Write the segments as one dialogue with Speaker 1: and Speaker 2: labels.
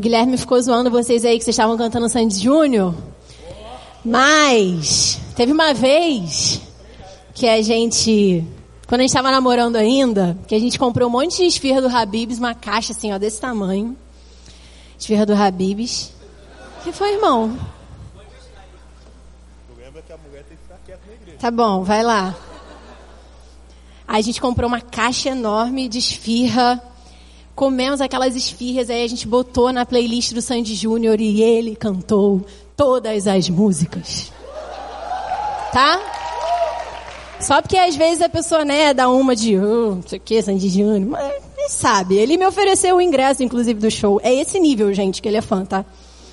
Speaker 1: Guilherme ficou zoando vocês aí que vocês estavam cantando Sandy Júnior. Mas teve uma vez que a gente, quando a gente estava namorando ainda, que a gente comprou um monte de esfirra do Habibs, uma caixa assim, ó, desse tamanho. Esfirra do Habibs. que foi, irmão? Tá bom, vai lá. Aí a gente comprou uma caixa enorme de esfirra. Comemos aquelas esfirras, aí a gente botou na playlist do Sandy Júnior e ele cantou todas as músicas. Tá? Só porque às vezes a pessoa, né, dá uma de, oh, não sei o que, Sandy Júnior, mas sabe. Ele me ofereceu o ingresso, inclusive, do show. É esse nível, gente, que ele é fã, tá?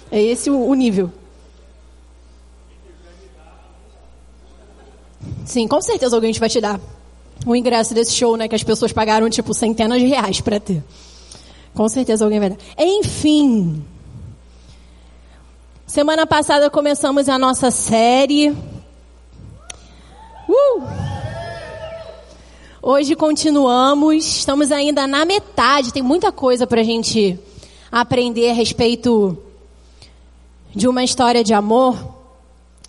Speaker 1: É esse o, nível. Sim, com certeza alguém vai te dar o ingresso desse show, né? Que as pessoas pagaram, tipo, centenas de reais para ter. Com certeza alguém vai dar. Enfim. Semana passada começamos a nossa série. Uh! Hoje continuamos. Estamos ainda na metade. Tem muita coisa para a gente aprender a respeito de uma história de amor.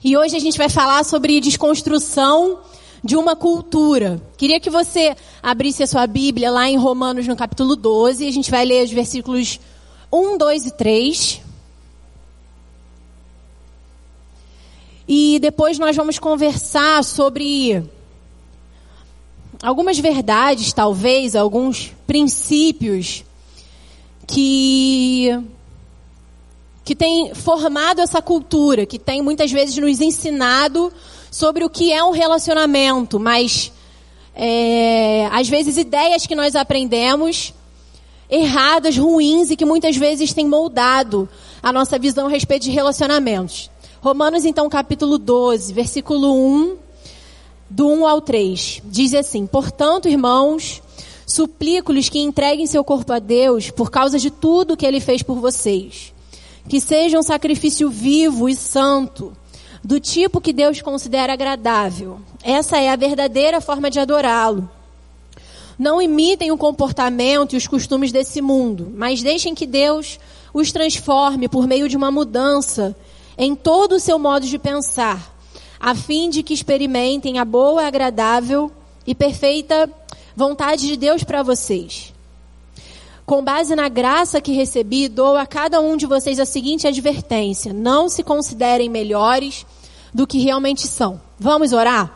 Speaker 1: E hoje a gente vai falar sobre desconstrução de uma cultura. Queria que você abrisse a sua Bíblia lá em Romanos, no capítulo 12. A gente vai ler os versículos 1, 2 e 3. E depois nós vamos conversar sobre algumas verdades, talvez, alguns princípios que que tem formado essa cultura, que tem muitas vezes nos ensinado sobre o que é um relacionamento, mas é, às vezes ideias que nós aprendemos erradas, ruins e que muitas vezes têm moldado a nossa visão a respeito de relacionamentos. Romanos, então, capítulo 12, versículo 1, do 1 ao 3, diz assim: Portanto, irmãos, suplico-lhes que entreguem seu corpo a Deus por causa de tudo que ele fez por vocês que seja um sacrifício vivo e santo, do tipo que Deus considera agradável. Essa é a verdadeira forma de adorá-lo. Não imitem o comportamento e os costumes desse mundo, mas deixem que Deus os transforme por meio de uma mudança em todo o seu modo de pensar, a fim de que experimentem a boa, agradável e perfeita vontade de Deus para vocês. Com base na graça que recebi, dou a cada um de vocês a seguinte advertência: não se considerem melhores do que realmente são. Vamos orar?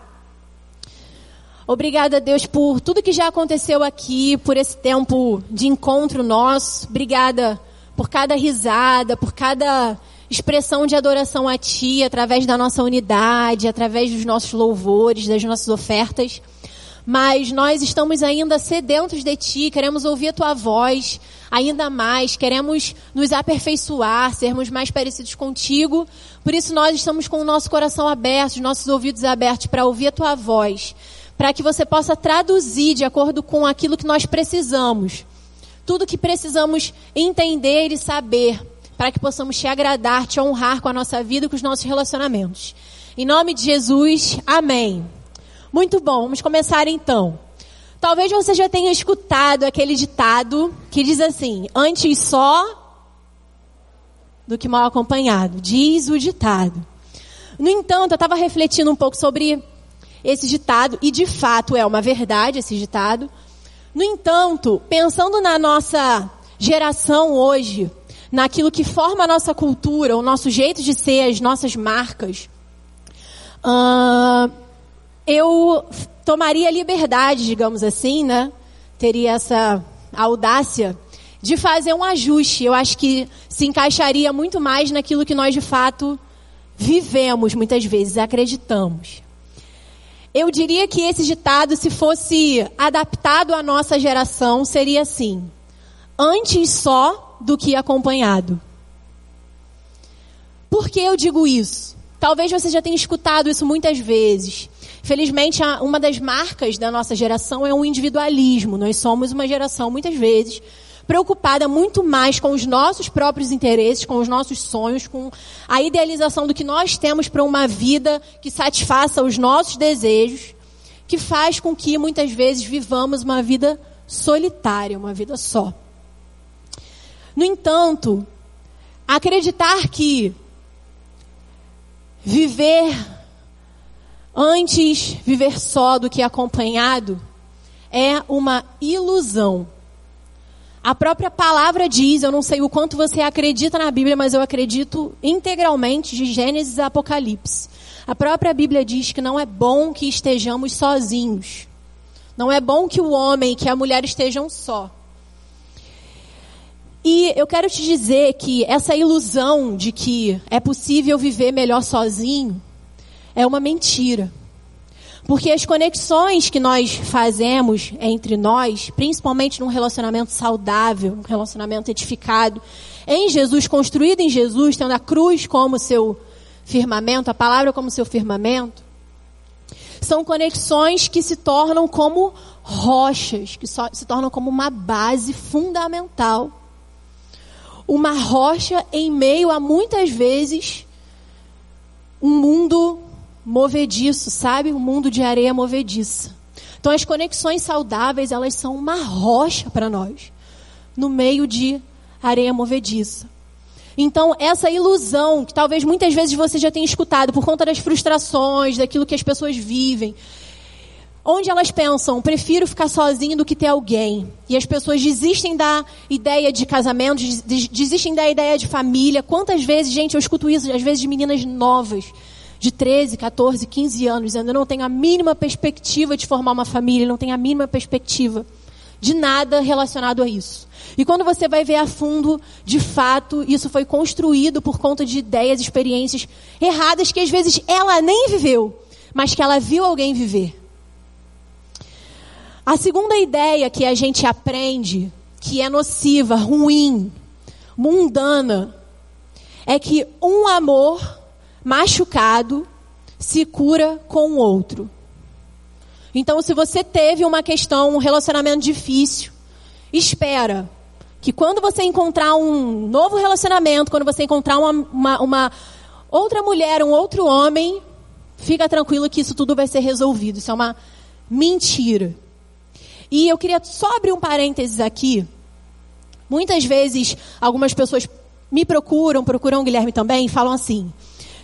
Speaker 1: Obrigada, Deus, por tudo que já aconteceu aqui, por esse tempo de encontro nosso. Obrigada por cada risada, por cada expressão de adoração a Ti, através da nossa unidade, através dos nossos louvores, das nossas ofertas mas nós estamos ainda sedentos de Ti, queremos ouvir a Tua voz ainda mais, queremos nos aperfeiçoar, sermos mais parecidos contigo. Por isso nós estamos com o nosso coração aberto, os nossos ouvidos abertos para ouvir a Tua voz, para que você possa traduzir de acordo com aquilo que nós precisamos. Tudo que precisamos entender e saber, para que possamos te agradar, te honrar com a nossa vida e com os nossos relacionamentos. Em nome de Jesus, amém. Muito bom, vamos começar então. Talvez você já tenha escutado aquele ditado que diz assim: antes só do que mal acompanhado. Diz o ditado. No entanto, eu estava refletindo um pouco sobre esse ditado, e de fato é uma verdade esse ditado. No entanto, pensando na nossa geração hoje, naquilo que forma a nossa cultura, o nosso jeito de ser, as nossas marcas, uh, eu tomaria liberdade, digamos assim, né? Teria essa audácia de fazer um ajuste. Eu acho que se encaixaria muito mais naquilo que nós de fato vivemos muitas vezes, acreditamos. Eu diria que esse ditado, se fosse adaptado à nossa geração, seria assim: antes só do que acompanhado. Por que eu digo isso? Talvez você já tenha escutado isso muitas vezes. Felizmente, uma das marcas da nossa geração é o individualismo. Nós somos uma geração, muitas vezes, preocupada muito mais com os nossos próprios interesses, com os nossos sonhos, com a idealização do que nós temos para uma vida que satisfaça os nossos desejos, que faz com que muitas vezes vivamos uma vida solitária, uma vida só. No entanto, Acreditar que viver antes viver só do que acompanhado é uma ilusão. A própria palavra diz, eu não sei o quanto você acredita na Bíblia, mas eu acredito integralmente de Gênesis a Apocalipse. A própria Bíblia diz que não é bom que estejamos sozinhos. Não é bom que o homem, que a mulher estejam só. E eu quero te dizer que essa ilusão de que é possível viver melhor sozinho é uma mentira. Porque as conexões que nós fazemos entre nós, principalmente num relacionamento saudável, um relacionamento edificado, em Jesus, construído em Jesus, tendo a cruz como seu firmamento, a palavra como seu firmamento, são conexões que se tornam como rochas, que se tornam como uma base fundamental. Uma rocha em meio a muitas vezes um mundo movediço, sabe? Um mundo de areia movediça. Então as conexões saudáveis, elas são uma rocha para nós, no meio de areia movediça. Então, essa ilusão, que talvez muitas vezes você já tenha escutado por conta das frustrações, daquilo que as pessoas vivem, onde elas pensam, prefiro ficar sozinho do que ter alguém. E as pessoas desistem da ideia de casamento, desistem da ideia de família. Quantas vezes, gente, eu escuto isso, às vezes de meninas novas, de 13, 14, 15 anos, ainda não tem a mínima perspectiva de formar uma família, não tem a mínima perspectiva de nada relacionado a isso. E quando você vai ver a fundo, de fato, isso foi construído por conta de ideias, experiências erradas que às vezes ela nem viveu, mas que ela viu alguém viver. A segunda ideia que a gente aprende, que é nociva, ruim, mundana, é que um amor machucado se cura com o outro. Então, se você teve uma questão, um relacionamento difícil, espera que quando você encontrar um novo relacionamento, quando você encontrar uma, uma, uma outra mulher, um outro homem, fica tranquilo que isso tudo vai ser resolvido. Isso é uma mentira. E eu queria só abrir um parênteses aqui. Muitas vezes, algumas pessoas me procuram, procuram o Guilherme também, e falam assim: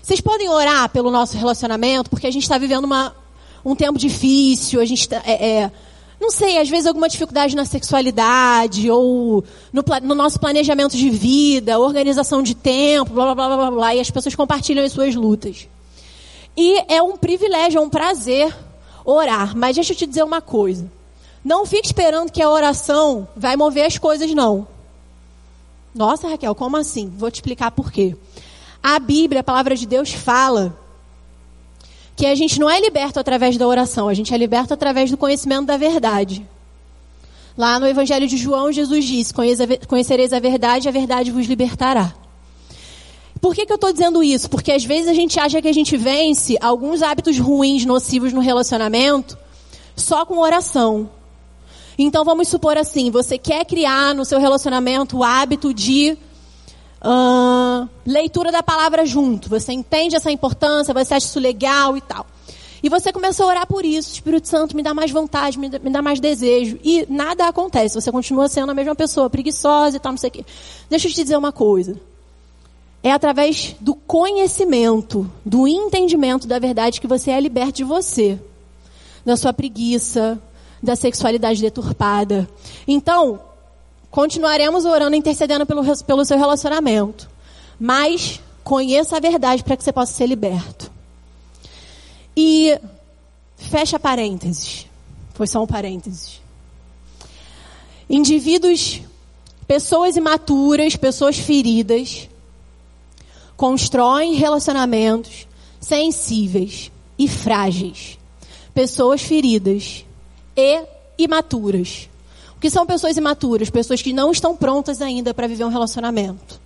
Speaker 1: vocês podem orar pelo nosso relacionamento, porque a gente está vivendo uma, um tempo difícil, a gente tá, é, é, não sei, às vezes alguma dificuldade na sexualidade, ou no, no, nosso planejamento de vida, organização de tempo, blá, blá, blá, blá, blá, e as pessoas compartilham as suas lutas. E é um privilégio, é um prazer orar. Mas deixa eu te dizer uma coisa. Não fique esperando que a oração vai mover as coisas, não. Nossa, Raquel, como assim? Vou te explicar por quê. A Bíblia, a palavra de Deus, fala que a gente não é liberto através da oração, a gente é liberto através do conhecimento da verdade. Lá no Evangelho de João, Jesus disse: Conhecereis a verdade, a verdade vos libertará. Por que, que eu estou dizendo isso? Porque às vezes a gente acha que a gente vence alguns hábitos ruins, nocivos no relacionamento, só com oração. Então vamos supor assim: você quer criar no seu relacionamento o hábito de uh, leitura da palavra junto. Você entende essa importância, você acha isso legal e tal. E você começou a orar por isso. Espírito Santo me dá mais vontade, me dá, me dá, mais desejo. E nada acontece. Você continua sendo a mesma pessoa, preguiçosa e tal, não sei o quê. Deixa eu te dizer uma coisa. É através do conhecimento, do entendimento da verdade que você é liberto de você. Da sua preguiça, da sexualidade deturpada. Então, Continuaremos orando e intercedendo pelo, pelo seu relacionamento. Mas conheça a verdade para que você possa ser liberto. E fecha parênteses. Foi só um parênteses. Indivíduos, pessoas imaturas, pessoas feridas, constroem relacionamentos sensíveis e frágeis. Pessoas feridas e imaturas o que são pessoas imaturas? Pessoas que não estão prontas ainda para viver um relacionamento.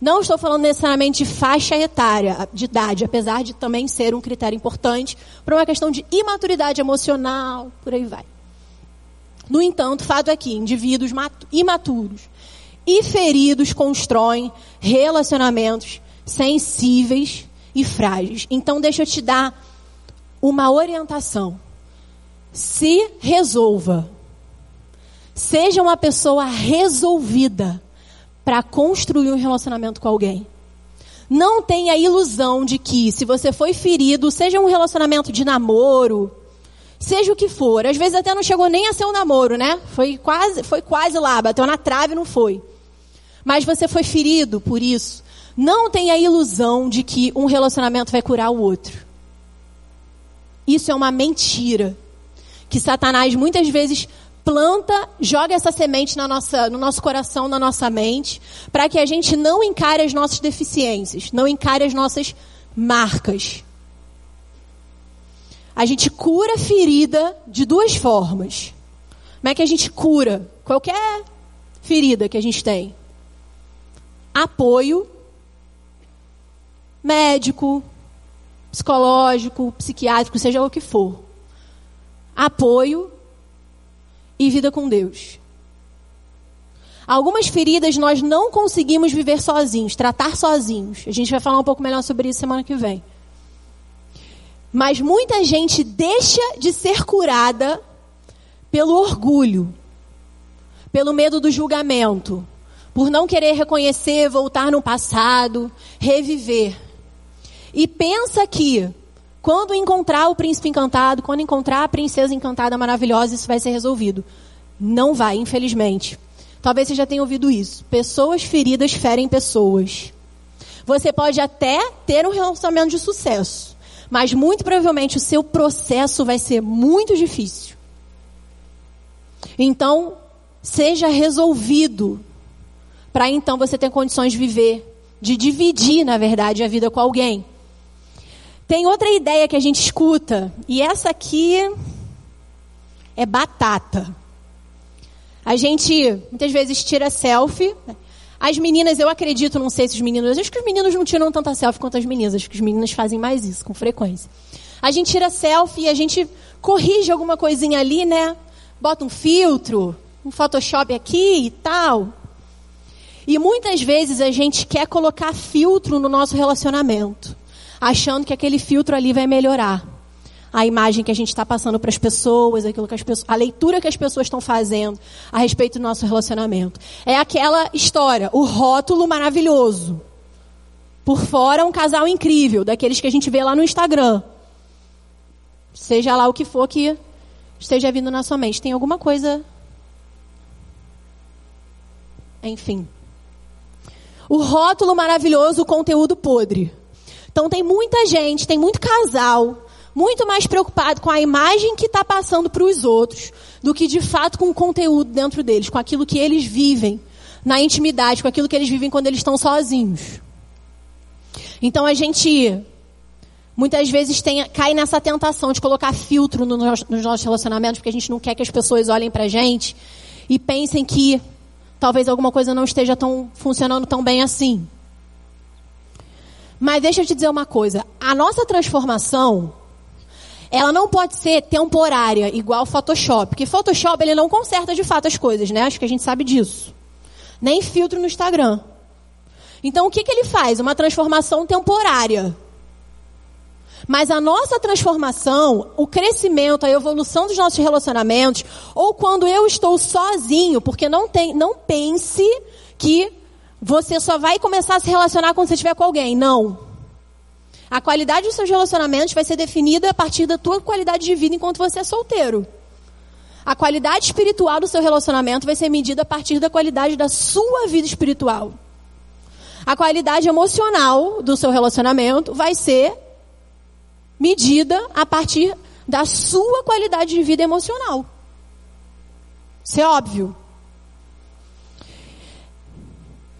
Speaker 1: Não estou falando necessariamente de faixa etária, de idade, apesar de também ser um critério importante para uma questão de imaturidade emocional, por aí vai. No entanto, fato é que indivíduos imaturos e feridos constroem relacionamentos sensíveis e frágeis. Então, deixa eu te dar uma orientação. Se resolva Seja uma pessoa resolvida para construir um relacionamento com alguém. Não tenha a ilusão de que se você foi ferido, seja um relacionamento de namoro, seja o que for, às vezes até não chegou nem a ser um namoro, né? Foi quase, foi quase lá, bateu na trave, não foi. Mas você foi ferido por isso. Não tenha a ilusão de que um relacionamento vai curar o outro. Isso é uma mentira que Satanás muitas vezes planta, joga essa semente na nossa, no nosso coração, na nossa mente, para que a gente não encare as nossas deficiências, não encare as nossas marcas. A gente cura ferida de duas formas. Como é que a gente cura qualquer ferida que a gente tem? Apoio médico, psicológico, psiquiátrico, seja o que for. Apoio e vida com Deus. Algumas feridas nós não conseguimos viver sozinhos, tratar sozinhos. A gente vai falar um pouco melhor sobre isso semana que vem. Mas muita gente deixa de ser curada pelo orgulho, pelo medo do julgamento, por não querer reconhecer, voltar no passado, reviver. E pensa que quando encontrar o príncipe encantado, quando encontrar a princesa encantada maravilhosa, isso vai ser resolvido. Não vai, infelizmente. Talvez você já tenha ouvido isso. Pessoas feridas ferem pessoas. Você pode até ter um relacionamento de sucesso, mas muito provavelmente o seu processo vai ser muito difícil. Então, seja resolvido para então você ter condições de viver, de dividir, na verdade, a vida com alguém. Tem outra ideia que a gente escuta, e essa aqui é batata. A gente muitas vezes tira selfie. As meninas, eu acredito, não sei se os meninos, acho que os meninos não tiram tanta selfie quanto as meninas, acho que os meninos fazem mais isso, com frequência. A gente tira selfie e a gente corrige alguma coisinha ali, né? Bota um filtro, um Photoshop aqui e tal. E muitas vezes a gente quer colocar filtro no nosso relacionamento achando que aquele filtro ali vai melhorar a imagem que a gente está passando para as pessoas, aquilo que as pessoas, a leitura que as pessoas estão fazendo a respeito do nosso relacionamento. É aquela história, o rótulo maravilhoso. Por fora, um casal incrível, daqueles que a gente vê lá no Instagram. Seja lá o que for que esteja vindo na sua mente. Tem alguma coisa. Enfim. O rótulo maravilhoso, o conteúdo podre. Então tem muita gente, tem muito casal, muito mais preocupado com a imagem que está passando para os outros do que de fato com o conteúdo dentro deles, com aquilo que eles vivem na intimidade, com aquilo que eles vivem quando eles estão sozinhos. Então a gente muitas vezes tem, cai nessa tentação de colocar filtro no, nos nossos relacionamentos, porque a gente não quer que as pessoas olhem para a gente e pensem que talvez alguma coisa não esteja tão funcionando tão bem assim. Mas deixa eu te dizer uma coisa: a nossa transformação, ela não pode ser temporária, igual Photoshop. Porque Photoshop ele não conserta de fato as coisas, né? Acho que a gente sabe disso. Nem filtro no Instagram. Então o que, que ele faz? Uma transformação temporária. Mas a nossa transformação, o crescimento, a evolução dos nossos relacionamentos, ou quando eu estou sozinho, porque não tem, não pense que você só vai começar a se relacionar quando você estiver com alguém. Não. A qualidade dos seus relacionamentos vai ser definida a partir da tua qualidade de vida enquanto você é solteiro. A qualidade espiritual do seu relacionamento vai ser medida a partir da qualidade da sua vida espiritual. A qualidade emocional do seu relacionamento vai ser medida a partir da sua qualidade de vida emocional. Isso é óbvio.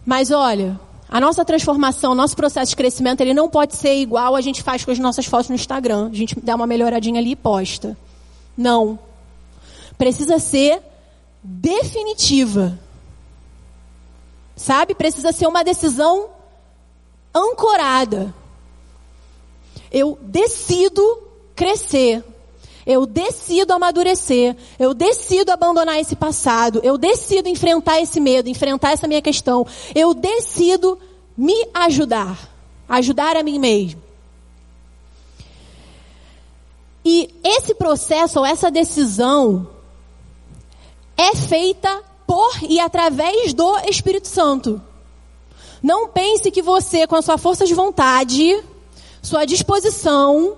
Speaker 1: Mas olha, a nossa transformação, nosso processo de crescimento, ele não pode ser igual a gente faz com as nossas fotos no Instagram. A gente dá uma melhoradinha ali e posta. Não. Precisa ser definitiva. Sabe? Precisa ser uma decisão ancorada. Eu decido crescer. Eu decido amadurecer. Eu decido abandonar esse passado. Eu decido enfrentar esse medo, enfrentar essa minha questão. Eu decido me ajudar. Ajudar a mim mesmo. E esse processo ou essa decisão é feita por e através do Espírito Santo. Não pense que você, com a sua força de vontade, sua disposição,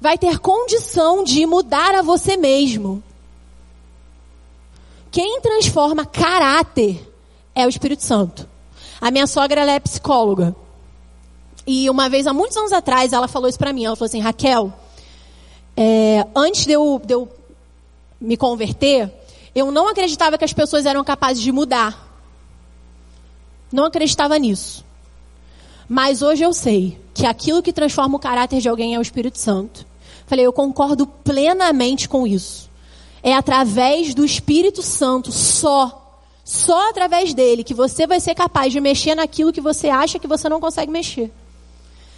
Speaker 1: vai ter condição de mudar a você mesmo. Quem transforma caráter é o Espírito Santo. A minha sogra ela é psicóloga. E uma vez, há muitos anos atrás, ela falou isso pra mim. Ela falou assim, Raquel, é, antes de eu, de eu me converter, eu não acreditava que as pessoas eram capazes de mudar. Não acreditava nisso. Mas hoje eu sei que aquilo que transforma o caráter de alguém é o Espírito Santo. Falei, eu concordo plenamente com isso. É através do Espírito Santo só, só através dele que você vai ser capaz de mexer naquilo que você acha que você não consegue mexer.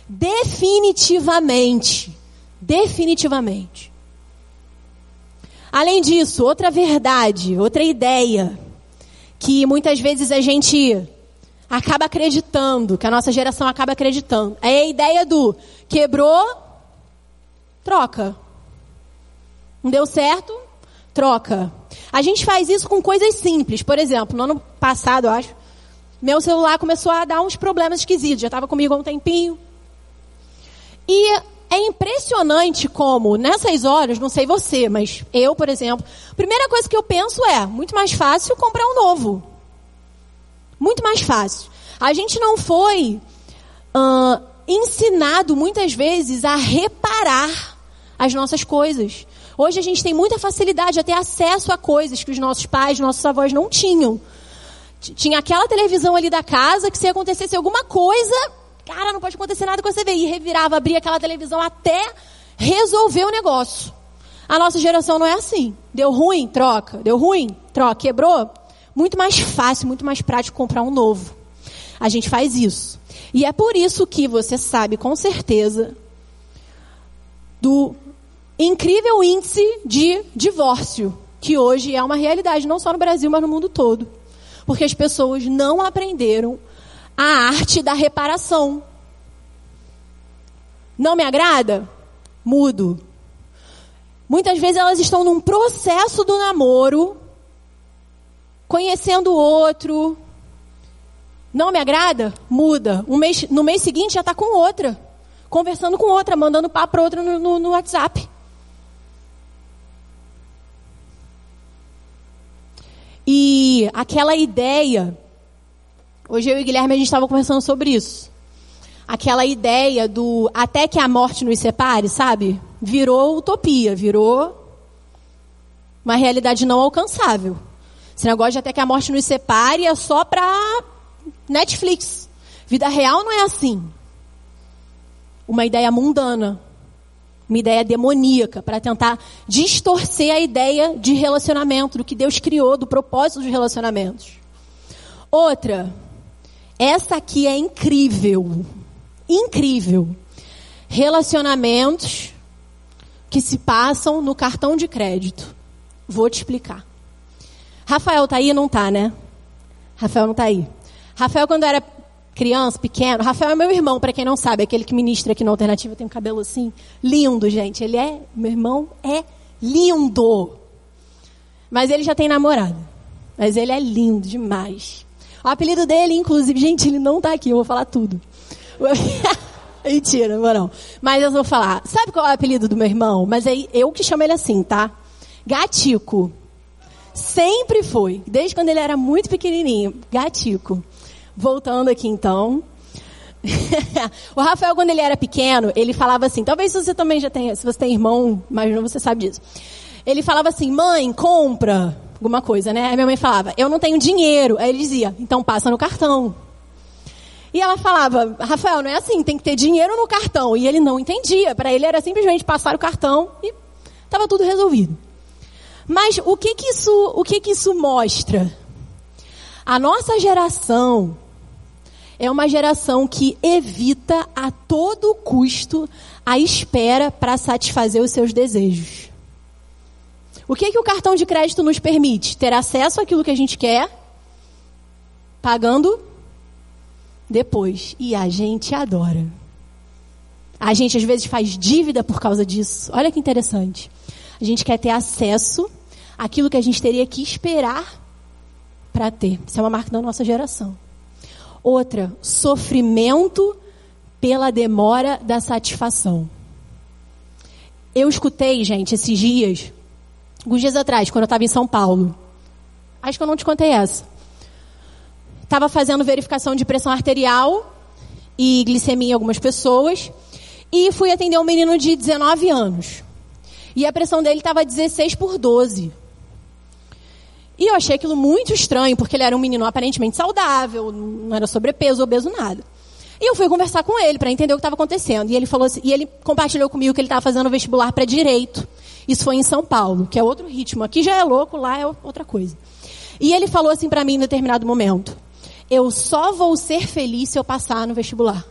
Speaker 1: Definitivamente. Definitivamente. Além disso, outra verdade, outra ideia que muitas vezes a gente acaba acreditando, que a nossa geração acaba acreditando, é a ideia do quebrou, troca. Não deu certo, troca. A gente faz isso com coisas simples. Por exemplo, no ano passado, eu acho, meu celular começou a dar uns problemas esquisitos. Já estava comigo há um tempinho. E é impressionante como, nessas horas, não sei você, mas eu, por exemplo, a primeira coisa que eu penso é, muito mais fácil comprar um novo. Muito mais fácil. A gente não foi uh, ensinado, muitas vezes, a reparar as nossas coisas. Hoje a gente tem muita facilidade a ter acesso a coisas que os nossos pais, nossos avós não tinham. Tinha aquela televisão ali da casa que se acontecesse alguma coisa, Cara, não pode acontecer nada com essa CVI. Revirava, abria aquela televisão até resolver o negócio. A nossa geração não é assim. Deu ruim, troca. Deu ruim, troca. Quebrou? Muito mais fácil, muito mais prático comprar um novo. A gente faz isso. E é por isso que você sabe com certeza do incrível índice de divórcio, que hoje é uma realidade não só no Brasil, mas no mundo todo. Porque as pessoas não aprenderam a arte da reparação. Não me agrada? Mudo. Muitas vezes elas estão num processo do namoro, conhecendo o outro. Não me agrada? Muda. Um mês, no mês seguinte já está com outra. Conversando com outra, mandando papo para outra no, no, no WhatsApp. Aquela ideia Hoje eu e Guilherme a gente estava conversando sobre isso. Aquela ideia do até que a morte nos separe, sabe? Virou utopia, virou uma realidade não alcançável. Esse negócio de até que a morte nos separe é só para Netflix. Vida real não é assim. Uma ideia mundana, uma ideia demoníaca para tentar distorcer a ideia de relacionamento, do que Deus criou, do propósito dos relacionamentos. Outra, essa aqui é incrível. Incrível. Relacionamentos que se passam no cartão de crédito. Vou te explicar. Rafael tá aí? Não tá, né? Rafael não tá aí. Rafael, quando era criança, pequeno, Rafael é meu irmão, para quem não sabe, aquele que ministra aqui na alternativa, tem um cabelo assim, lindo, gente. Ele é, meu irmão é lindo. Mas ele já tem namorada. Mas ele é lindo demais. O apelido dele, inclusive, gente, ele não tá aqui, eu vou falar tudo. Mentira, não. Mas eu vou falar. Sabe qual é o apelido do meu irmão? Mas é eu que chamo ele assim, tá? Gatico. Sempre foi. Desde quando ele era muito pequenininho. Gatico. Voltando aqui então. o Rafael, quando ele era pequeno, ele falava assim, talvez você também já tenha, se você tem irmão, mas não você sabe disso. Ele falava assim, mãe, compra alguma coisa, né? Aí minha mãe falava, eu não tenho dinheiro. Aí ele dizia, então passa no cartão. E ela falava, Rafael, não é assim, tem que ter dinheiro no cartão. E ele não entendia. Para ele era simplesmente passar o cartão e estava tudo resolvido. Mas o que que isso, o que que isso mostra? A nossa geração é uma geração que evita a todo custo a espera para satisfazer os seus desejos. O que, que o cartão de crédito nos permite? Ter acesso àquilo que a gente quer, pagando depois. E a gente adora. A gente às vezes faz dívida por causa disso. Olha que interessante. A gente quer ter acesso àquilo que a gente teria que esperar para ter. Isso é uma marca da nossa geração. Outra, sofrimento pela demora da satisfação. Eu escutei, gente, esses dias, alguns dias atrás, quando eu estava em São Paulo. Acho que eu não te contei essa. Estava fazendo verificação de pressão arterial e glicemia em algumas pessoas. E fui atender um menino de 19 anos. E a pressão dele estava 16 por 12. E eu achei aquilo muito estranho, porque ele era um menino aparentemente saudável, não era sobrepeso, obeso, nada. E eu fui conversar com ele para entender o que estava acontecendo. E ele falou assim, e ele compartilhou comigo que ele estava fazendo vestibular para direito. Isso foi em São Paulo, que é outro ritmo. Aqui já é louco, lá é outra coisa. E ele falou assim para mim em determinado momento: Eu só vou ser feliz se eu passar no vestibular.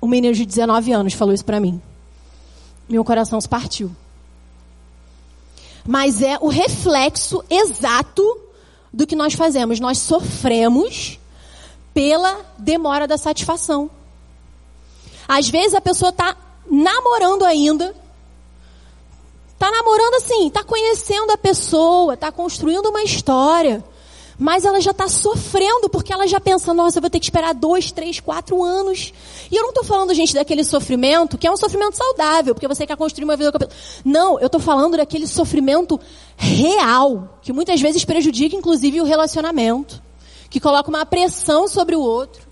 Speaker 1: Um menino de 19 anos falou isso para mim. Meu coração se partiu. Mas é o reflexo exato do que nós fazemos. Nós sofremos pela demora da satisfação. Às vezes a pessoa está namorando ainda, está namorando assim, está conhecendo a pessoa, está construindo uma história. Mas ela já está sofrendo porque ela já pensa, nossa, eu vou ter que esperar dois, três, quatro anos. E eu não estou falando, gente, daquele sofrimento que é um sofrimento saudável, porque você quer construir uma vida com a Não, eu estou falando daquele sofrimento real, que muitas vezes prejudica, inclusive, o relacionamento. Que coloca uma pressão sobre o outro,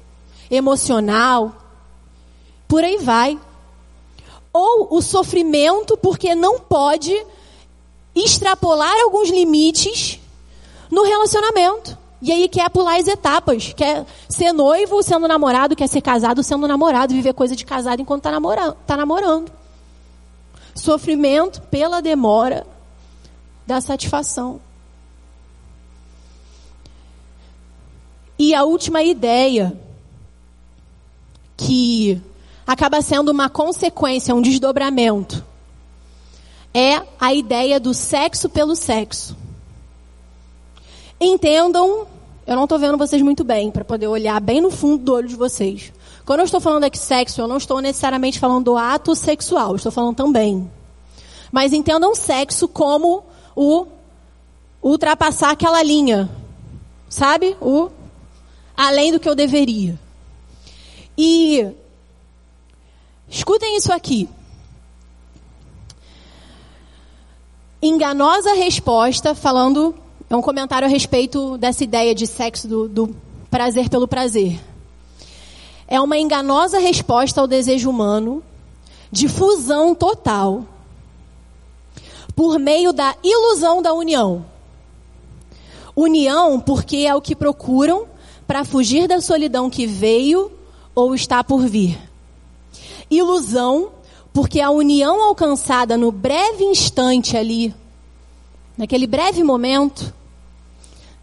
Speaker 1: emocional. Por aí vai. Ou o sofrimento porque não pode extrapolar alguns limites no relacionamento. E aí quer pular as etapas. Quer ser noivo sendo namorado, quer ser casado sendo namorado, viver coisa de casado enquanto está namorando, tá namorando. Sofrimento pela demora da satisfação. E a última ideia, que acaba sendo uma consequência, um desdobramento, é a ideia do sexo pelo sexo. Entendam, eu não estou vendo vocês muito bem, para poder olhar bem no fundo do olho de vocês. Quando eu estou falando aqui sexo, eu não estou necessariamente falando do ato sexual, estou falando também. Mas entendam sexo como o ultrapassar aquela linha, sabe? O além do que eu deveria. E escutem isso aqui. Enganosa resposta falando é um comentário a respeito dessa ideia de sexo do, do prazer pelo prazer. É uma enganosa resposta ao desejo humano de fusão total por meio da ilusão da união. União porque é o que procuram para fugir da solidão que veio ou está por vir. Ilusão porque a união alcançada no breve instante ali naquele breve momento,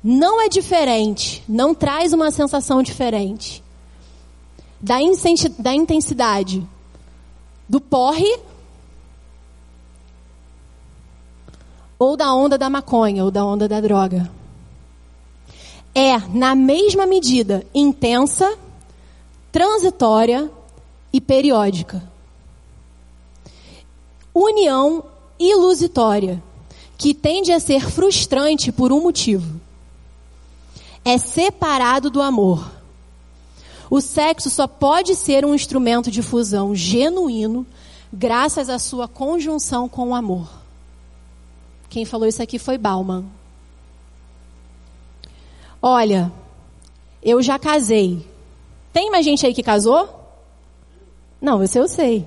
Speaker 1: não é diferente, não traz uma sensação diferente da, da intensidade do porre ou da onda da maconha ou da onda da droga. É, na mesma medida, intensa, transitória e periódica. União ilusitória que tende a ser frustrante por um motivo. É separado do amor. O sexo só pode ser um instrumento de fusão genuíno graças à sua conjunção com o amor. Quem falou isso aqui foi Bauman. Olha, eu já casei. Tem mais gente aí que casou? Não, você eu sei.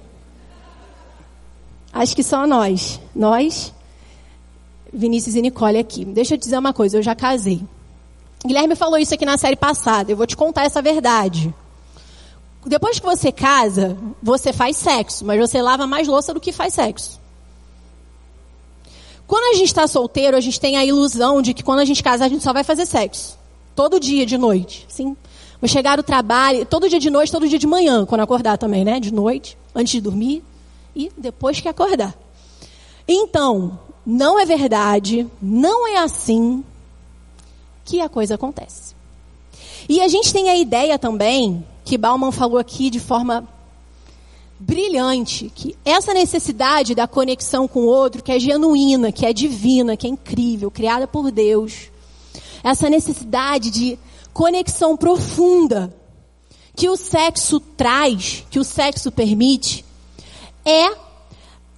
Speaker 1: Acho que só nós. Nós Vinícius e Nicole aqui. Deixa eu te dizer uma coisa, eu já casei. Guilherme falou isso aqui na série passada, eu vou te contar essa verdade. Depois que você casa, você faz sexo, mas você lava mais louça do que faz sexo. Quando a gente está solteiro, a gente tem a ilusão de que quando a gente casa, a gente só vai fazer sexo. Todo dia de noite. Sim. Vou chegar do trabalho, todo dia de noite, todo dia de manhã, quando acordar também, né? De noite, antes de dormir e depois que acordar. Então, não é verdade, não é assim que a coisa acontece. E a gente tem a ideia também, que Bauman falou aqui de forma brilhante, que essa necessidade da conexão com o outro, que é genuína, que é divina, que é incrível, criada por Deus, essa necessidade de conexão profunda que o sexo traz, que o sexo permite, é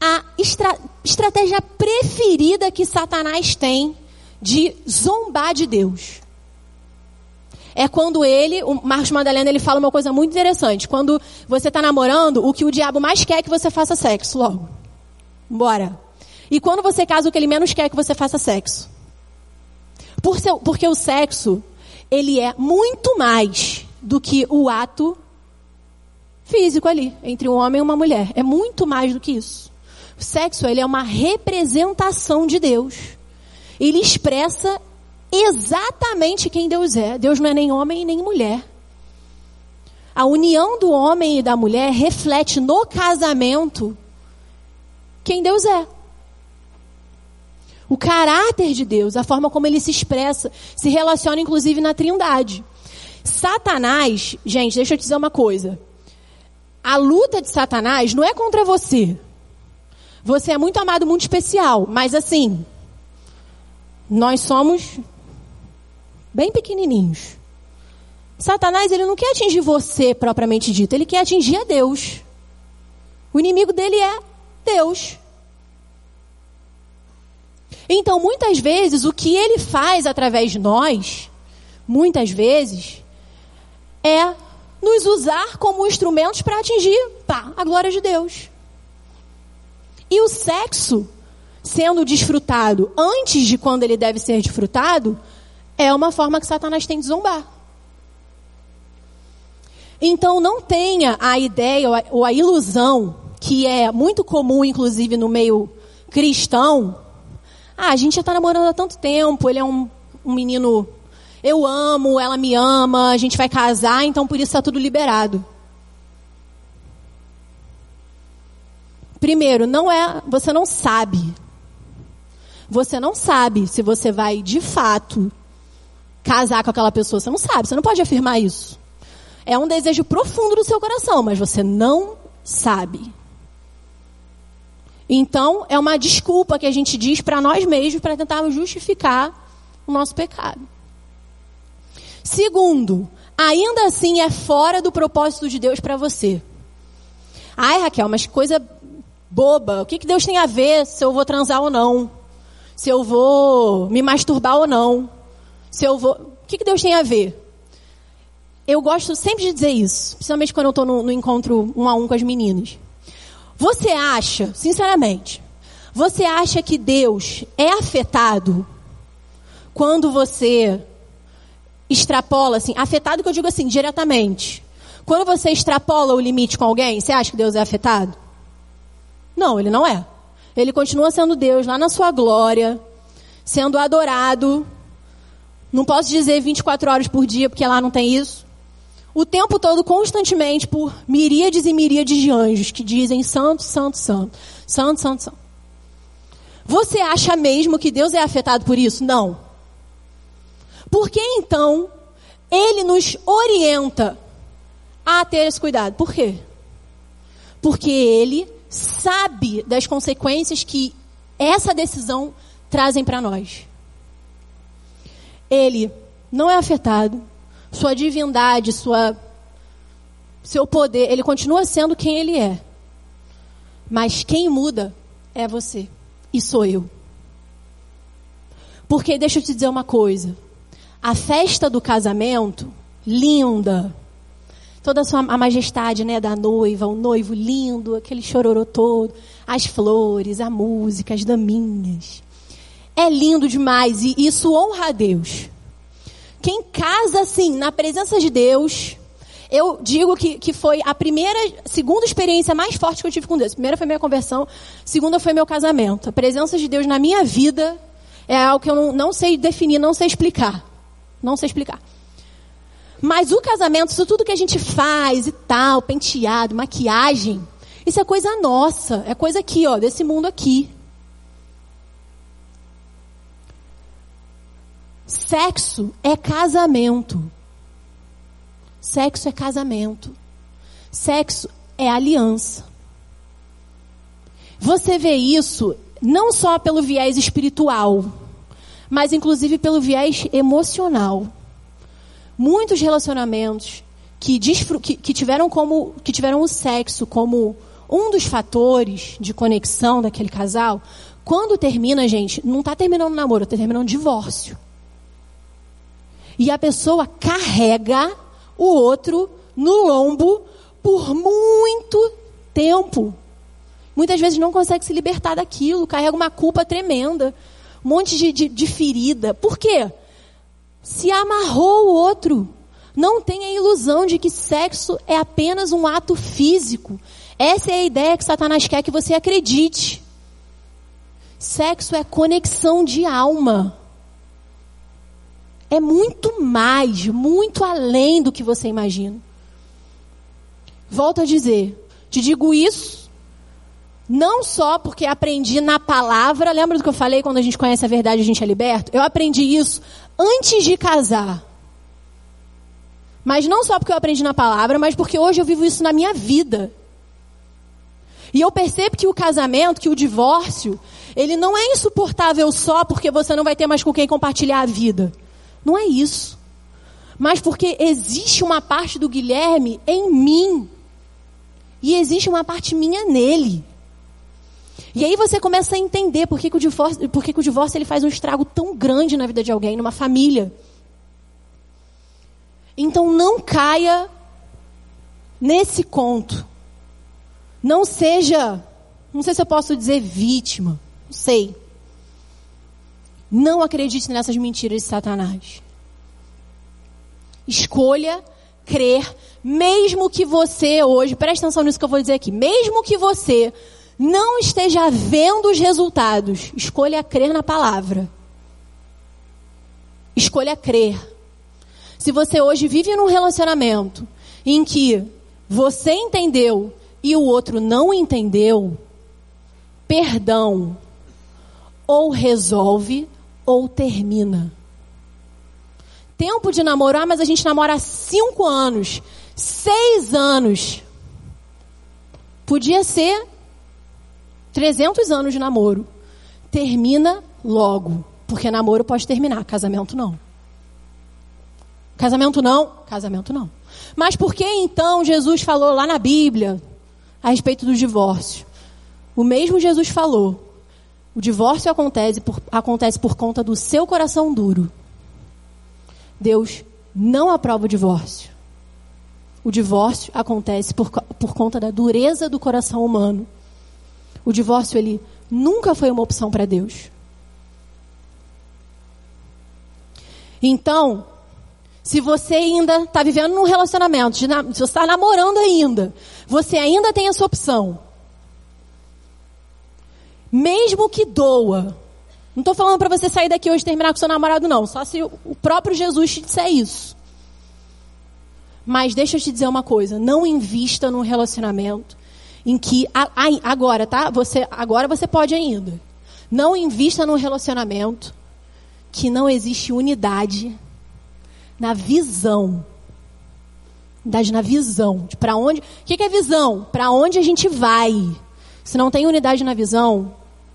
Speaker 1: a estra estratégia preferida que Satanás tem de zombar de Deus. É quando ele, o Marcos Madalena, ele fala uma coisa muito interessante. Quando você está namorando, o que o diabo mais quer é que você faça sexo logo. Bora. E quando você casa, o que ele menos quer é que você faça sexo. Por seu, porque o sexo, ele é muito mais do que o ato físico ali, entre um homem e uma mulher. É muito mais do que isso. O sexo, ele é uma representação de Deus. Ele expressa exatamente quem Deus é. Deus não é nem homem nem mulher. A união do homem e da mulher reflete no casamento quem Deus é. O caráter de Deus, a forma como ele se expressa, se relaciona inclusive na Trindade. Satanás, gente, deixa eu te dizer uma coisa. A luta de Satanás não é contra você. Você é muito amado, muito especial, mas assim, nós somos bem pequenininhos. Satanás, ele não quer atingir você propriamente dito, ele quer atingir a Deus. O inimigo dele é Deus. Então, muitas vezes, o que ele faz através de nós, muitas vezes, é nos usar como instrumentos para atingir pá, a glória de Deus. E o sexo, sendo desfrutado antes de quando ele deve ser desfrutado, é uma forma que Satanás tem de zombar. Então não tenha a ideia ou a ilusão, que é muito comum, inclusive, no meio cristão. Ah, a gente já está namorando há tanto tempo, ele é um, um menino eu amo, ela me ama, a gente vai casar, então por isso está tudo liberado. Primeiro, não é, você não sabe. Você não sabe se você vai de fato casar com aquela pessoa. Você não sabe, você não pode afirmar isso. É um desejo profundo do seu coração, mas você não sabe. Então, é uma desculpa que a gente diz para nós mesmos para tentarmos justificar o nosso pecado. Segundo, ainda assim é fora do propósito de Deus para você. Ai, Raquel, mas coisa boba. O que, que Deus tem a ver se eu vou transar ou não? Se eu vou me masturbar ou não? Se eu vou. O que, que Deus tem a ver? Eu gosto sempre de dizer isso, principalmente quando eu estou no, no encontro um a um com as meninas. Você acha, sinceramente, você acha que Deus é afetado quando você extrapola, assim, afetado que eu digo assim, diretamente. Quando você extrapola o limite com alguém, você acha que Deus é afetado? Não, ele não é. Ele continua sendo Deus lá na sua glória, sendo adorado. Não posso dizer 24 horas por dia, porque lá não tem isso. O tempo todo, constantemente, por miríades e miríades de anjos que dizem santo, santo, santo, santo, santo, santo. Você acha mesmo que Deus é afetado por isso? Não. Por que então ele nos orienta a ter esse cuidado? Por quê? Porque ele sabe das consequências que essa decisão trazem para nós. Ele não é afetado, sua divindade, sua seu poder, ele continua sendo quem ele é. Mas quem muda é você e sou eu. Porque deixa eu te dizer uma coisa. A festa do casamento, linda. Toda a, sua, a majestade né, da noiva, o noivo lindo, aquele chororô todo, as flores, a música, as daminhas. É lindo demais e isso honra a Deus. Quem casa assim, na presença de Deus, eu digo que, que foi a primeira, segunda experiência mais forte que eu tive com Deus. Primeira foi minha conversão, segunda foi meu casamento. A presença de Deus na minha vida é algo que eu não, não sei definir, não sei explicar. Não sei explicar. Mas o casamento, isso tudo que a gente faz e tal, penteado, maquiagem, isso é coisa nossa, é coisa aqui, ó, desse mundo aqui. Sexo é casamento. Sexo é casamento. Sexo é aliança. Você vê isso não só pelo viés espiritual, mas inclusive pelo viés emocional. Muitos relacionamentos que, que, que, tiveram como que tiveram o sexo como um dos fatores de conexão daquele casal, quando termina, gente, não está terminando o namoro, está terminando o divórcio. E a pessoa carrega o outro no lombo por muito tempo. Muitas vezes não consegue se libertar daquilo, carrega uma culpa tremenda, um monte de, de, de ferida. Por quê? Se amarrou o outro. Não tenha a ilusão de que sexo é apenas um ato físico. Essa é a ideia que Satanás quer que você acredite. Sexo é conexão de alma. É muito mais, muito além do que você imagina. Volto a dizer, te digo isso não só porque aprendi na palavra, lembra do que eu falei quando a gente conhece a verdade a gente é liberto? Eu aprendi isso antes de casar. Mas não só porque eu aprendi na palavra, mas porque hoje eu vivo isso na minha vida. E eu percebo que o casamento, que o divórcio, ele não é insuportável só porque você não vai ter mais com quem compartilhar a vida. Não é isso. Mas porque existe uma parte do Guilherme em mim. E existe uma parte minha nele. E aí você começa a entender por que, que o divórcio, por que, que o divórcio ele faz um estrago tão grande na vida de alguém, numa família. Então não caia nesse conto. Não seja, não sei se eu posso dizer vítima, não sei. Não acredite nessas mentiras de Satanás. Escolha crer, mesmo que você hoje, preste atenção nisso que eu vou dizer aqui, mesmo que você não esteja vendo os resultados, escolha crer na palavra. Escolha crer. Se você hoje vive num relacionamento em que você entendeu e o outro não entendeu, perdão ou resolve ou termina. Tempo de namorar, mas a gente namora há cinco anos, seis anos. Podia ser 300 anos de namoro. Termina logo, porque namoro pode terminar, casamento não. Casamento não, casamento não. Mas por que então Jesus falou lá na Bíblia a respeito do divórcio? O mesmo Jesus falou. O divórcio acontece por, acontece por conta do seu coração duro. Deus não aprova o divórcio. O divórcio acontece por, por conta da dureza do coração humano. O divórcio, ele nunca foi uma opção para Deus. Então, se você ainda está vivendo num relacionamento, se você está namorando ainda, você ainda tem essa opção. Mesmo que doa. Não estou falando para você sair daqui hoje e terminar com seu namorado, não. Só se o próprio Jesus te disser isso. Mas deixa eu te dizer uma coisa: não invista num relacionamento em que agora, tá? Você agora você pode ainda. Não invista num relacionamento que não existe unidade na visão. Unidade na visão, para onde? O que, que é visão? Para onde a gente vai? Se não tem unidade na visão,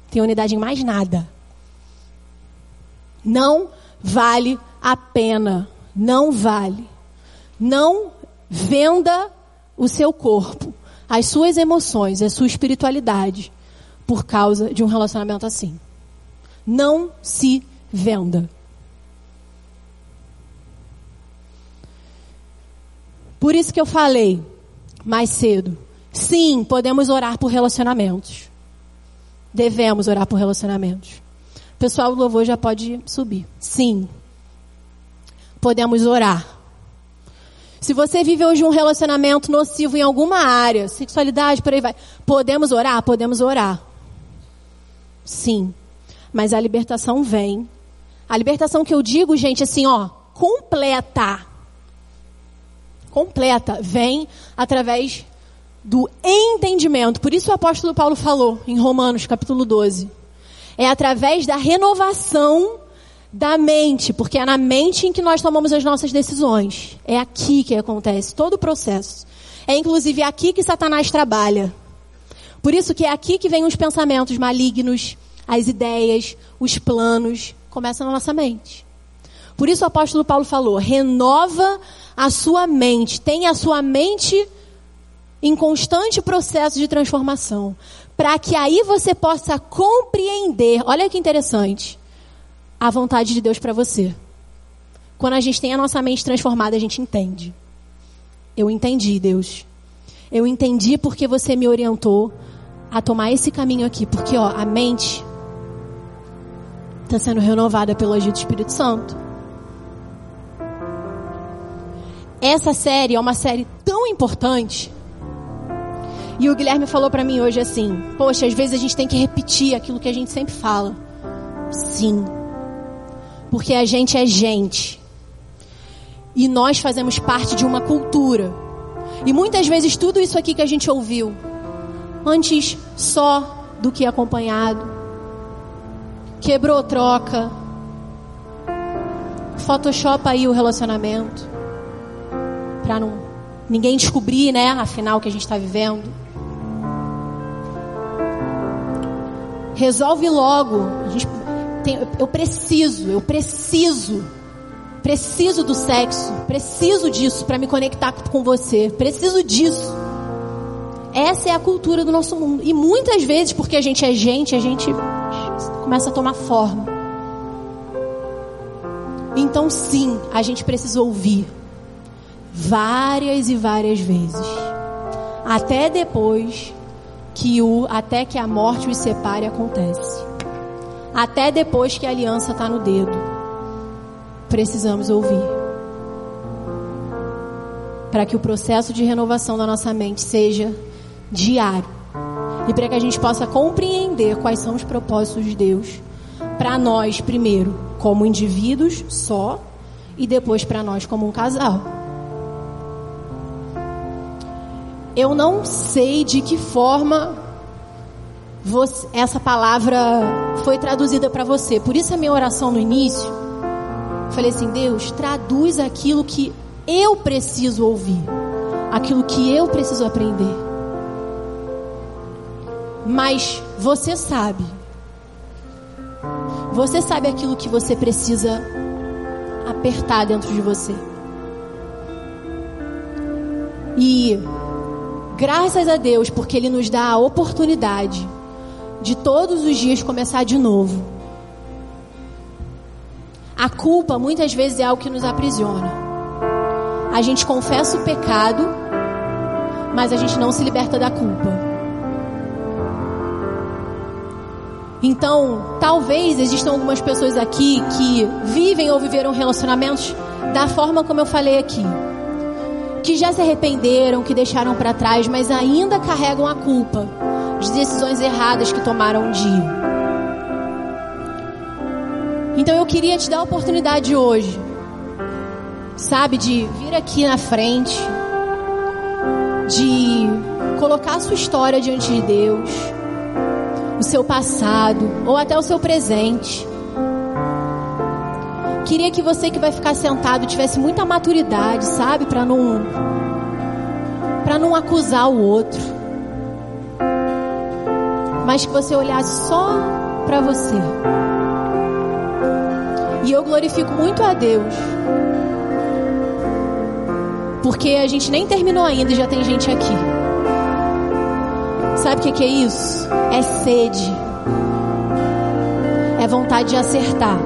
Speaker 1: tem unidade em mais nada. Não vale a pena. Não vale. Não venda o seu corpo as suas emoções, a sua espiritualidade por causa de um relacionamento assim. Não se venda. Por isso que eu falei mais cedo. Sim, podemos orar por relacionamentos. Devemos orar por relacionamentos. O pessoal do louvor já pode subir. Sim. Podemos orar se você vive hoje um relacionamento nocivo em alguma área, sexualidade, por aí vai, podemos orar? Podemos orar. Sim. Mas a libertação vem. A libertação que eu digo, gente, assim, ó, completa. Completa. Vem através do entendimento. Por isso o apóstolo Paulo falou em Romanos capítulo 12. É através da renovação da mente, porque é na mente em que nós tomamos as nossas decisões. É aqui que acontece todo o processo. É inclusive aqui que Satanás trabalha. Por isso que é aqui que vem os pensamentos malignos, as ideias, os planos, começam na nossa mente. Por isso o apóstolo Paulo falou: renova a sua mente, tenha a sua mente em constante processo de transformação, para que aí você possa compreender. Olha que interessante. A vontade de Deus para você. Quando a gente tem a nossa mente transformada, a gente entende. Eu entendi, Deus. Eu entendi porque você me orientou a tomar esse caminho aqui, porque ó, a mente está sendo renovada pelo agir do Espírito Santo. Essa série é uma série tão importante. E o Guilherme falou para mim hoje assim: Poxa, às vezes a gente tem que repetir aquilo que a gente sempre fala. Sim. Porque a gente é gente. E nós fazemos parte de uma cultura. E muitas vezes tudo isso aqui que a gente ouviu, antes só do que acompanhado, quebrou troca, Photoshop aí o relacionamento, para não ninguém descobrir, né, afinal que a gente está vivendo. Resolve logo. Tem, eu preciso, eu preciso Preciso do sexo, preciso disso para me conectar com você, preciso disso. Essa é a cultura do nosso mundo. E muitas vezes, porque a gente é gente, a gente começa a tomar forma. Então, sim, a gente precisa ouvir várias e várias vezes, até depois que o até que a morte os separe acontece. Até depois que a aliança está no dedo precisamos ouvir. Para que o processo de renovação da nossa mente seja diário. E para que a gente possa compreender quais são os propósitos de Deus para nós, primeiro, como indivíduos só, e depois para nós, como um casal. Eu não sei de que forma você, essa palavra foi traduzida para você. Por isso a minha oração no início Falei assim: Deus, traduz aquilo que eu preciso ouvir, aquilo que eu preciso aprender. Mas você sabe, você sabe aquilo que você precisa apertar dentro de você. E graças a Deus, porque Ele nos dá a oportunidade de todos os dias começar de novo. A culpa muitas vezes é algo que nos aprisiona. A gente confessa o pecado, mas a gente não se liberta da culpa. Então, talvez existam algumas pessoas aqui que vivem ou viveram relacionamentos da forma como eu falei aqui. Que já se arrependeram, que deixaram para trás, mas ainda carregam a culpa de decisões erradas que tomaram um dia. Então eu queria te dar a oportunidade hoje, sabe, de vir aqui na frente, de colocar a sua história diante de Deus, o seu passado ou até o seu presente. Queria que você que vai ficar sentado tivesse muita maturidade, sabe, para não para não acusar o outro. Mas que você olhasse só para você. E eu glorifico muito a Deus. Porque a gente nem terminou ainda e já tem gente aqui. Sabe o que, é isso? É sede. É vontade de acertar.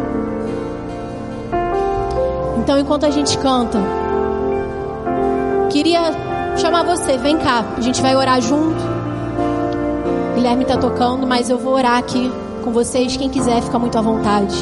Speaker 1: Então, enquanto a gente canta, queria chamar você, vem cá, a gente vai orar junto. Guilherme está tocando, mas eu vou orar aqui com vocês. Quem quiser, fica muito à vontade.